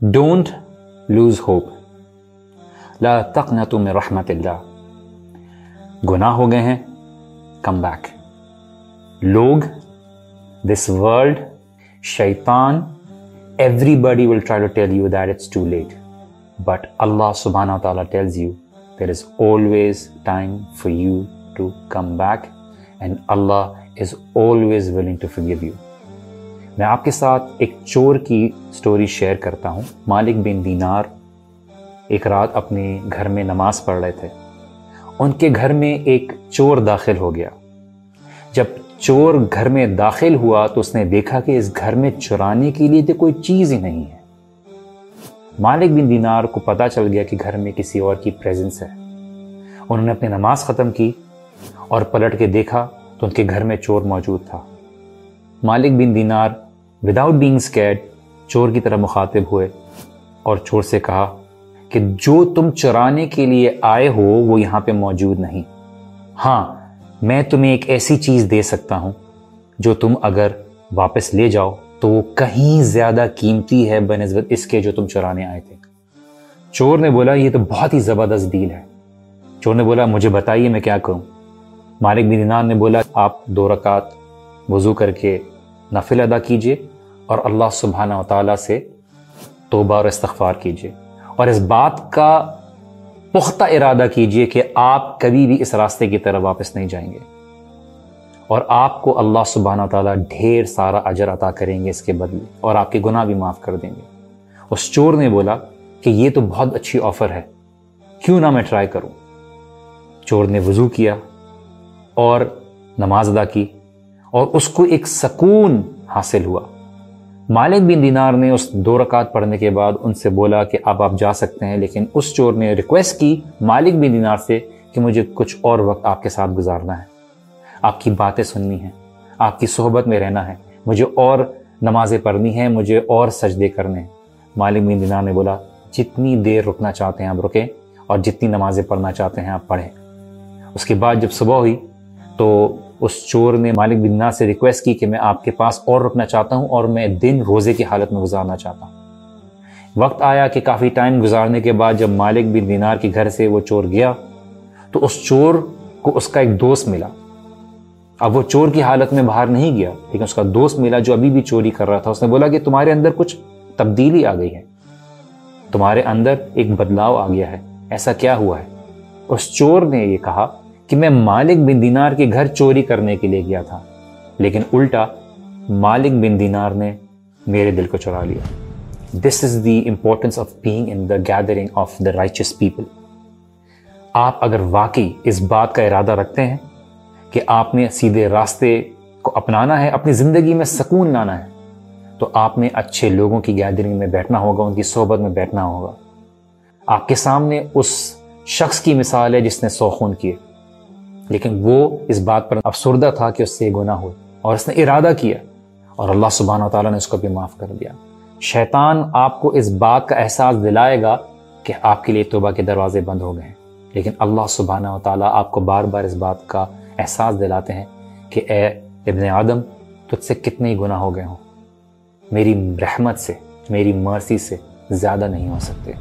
Don't lose hope لا تقنطوا تم رحمت اللہ. گناہ ہو گئے ہیں کم بیک لوگ دس ورلڈ شیطان everybody will try to tell you that it's too late but اللہ سبحانہ تعالیٰ tells you there is always time for you to come back and Allah is always willing to forgive you میں آپ کے ساتھ ایک چور کی اسٹوری شیئر کرتا ہوں۔ مالک بن دینار ایک رات اپنے گھر میں نماز پڑھ رہے تھے۔ ان کے گھر میں ایک چور داخل ہو گیا۔ جب چور گھر میں داخل ہوا تو اس نے دیکھا کہ اس گھر میں چرانے کے لیے تو کوئی چیز ہی نہیں ہے۔ مالک بن دینار کو پتا چل گیا کہ گھر میں کسی اور کی پریزنس ہے۔ انہوں نے اپنی نماز ختم کی اور پلٹ کے دیکھا تو ان کے گھر میں چور موجود تھا۔ مالک بن دینار وداؤٹ بینگ اسکیڈ چور کی طرح مخاطب ہوئے اور چور سے کہا کہ جو تم چرانے کے لیے آئے ہو وہ یہاں پہ موجود نہیں۔ ہاں میں تمہیں ایک ایسی چیز دے سکتا ہوں جو تم اگر واپس لے جاؤ تو وہ کہیں زیادہ قیمتی ہے بنسبت اس کے جو تم چرانے آئے تھے۔ چور نے بولا، یہ تو بہت ہی زبردست ڈیل ہے۔ چور نے بولا، مجھے بتائیے میں کیا کروں۔ مالک بن دینار نے بولا، آپ دو رکعت وضو کر کے نفل ادا کیجیے اور اللہ سبحانہ و تعالیٰ سے توبہ اور استغفار کیجیے۔ اور اس بات کا پختہ ارادہ کیجیے کہ آپ کبھی بھی اس راستے کی طرف واپس نہیں جائیں گے۔ اور آپ کو اللہ سبحانہ تعالیٰ ڈھیر سارا اجر عطا کریں گے اس کے بدلے اور آپ کے گناہ بھی معاف کر دیں گے۔ اس چور نے بولا کہ یہ تو بہت اچھی آفر ہے، کیوں نہ میں ٹرائی کروں۔ چور نے وضو کیا اور نماز ادا کی۔ اور اس کو ایک سکون حاصل ہوا۔ مالک بن دینار نے اس دو رکعت پڑھنے کے بعد ان سے بولا کہ اب آپ جا سکتے ہیں، لیکن اس چور نے ریکویسٹ کی مالک بن دینار سے کہ مجھے کچھ اور وقت آپ کے ساتھ گزارنا ہے۔ آپ کی باتیں سننی ہیں، آپ کی صحبت میں رہنا ہے، مجھے اور نمازیں پڑھنی ہیں، مجھے اور سجدے کرنے ہیں۔ مالک بن دینار نے بولا، جتنی دیر رکنا چاہتے ہیں آپ رکیں اور جتنی نمازیں پڑھنا چاہتے ہیں آپ پڑھیں۔ اس کے بعد جب صبح ہوئی تو اس چور نے مالک بن سے ریکویسٹ کی کہ میں آپ کے پاس اور رکنا چاہتا ہوں اور میں دن روزے کی حالت میں گزارنا چاہتا ہوں۔ وقت آیا کہ کافی ٹائم گزارنے کے بعد جب مالک بن دینار کے گھر سے وہ چور گیا تو اس چور کو اس کا ایک دوست ملا۔ اب وہ چور کی حالت میں باہر نہیں گیا، لیکن اس کا دوست ملا جو ابھی بھی چوری کر رہا تھا۔ اس نے بولا کہ تمہارے اندر کچھ تبدیلی آ گئی ہے۔ تمہارے اندر ایک بدلاؤ آ گیا ہے۔ ایسا کیا ہوا ہے؟ اس چور نے یہ کہا کہ میں مالک بن دینار کے گھر چوری کرنے کے لیے گیا تھا، لیکن الٹا مالک بن دینار نے میرے دل کو چرا لیا۔ This is the importance of being in the gathering of the righteous people آپ اگر واقعی اس بات کا ارادہ رکھتے ہیں کہ آپ نے سیدھے راستے کو اپنانا ہے، اپنی زندگی میں سکون لانا ہے، تو آپ نے اچھے لوگوں کی گیدرنگ میں بیٹھنا ہوگا، ان کی صحبت میں بیٹھنا ہوگا۔ آپ کے سامنے اس شخص کی مثال ہے جس نے سوخون کیے۔ لیکن وہ اس بات پر افسردہ تھا کہ اس سے یہ گناہ ہوئے اور اس نے ارادہ کیا اور اللہ سبحانہ تعالیٰ نے اس کو بھی معاف کر دیا۔ شیطان آپ کو اس بات کا احساس دلائے گا کہ آپ کے لیے توبہ کے دروازے بند ہو گئے ہیں۔ لیکن اللہ سبحانہ و تعالیٰ آپ کو بار بار اس بات کا احساس دلاتے ہیں کہ اے ابن آدم، تجھ سے کتنے ہی گناہ ہو گئے ہوں۔ میری رحمت سے، میری مرسی سے زیادہ نہیں ہو سکتے۔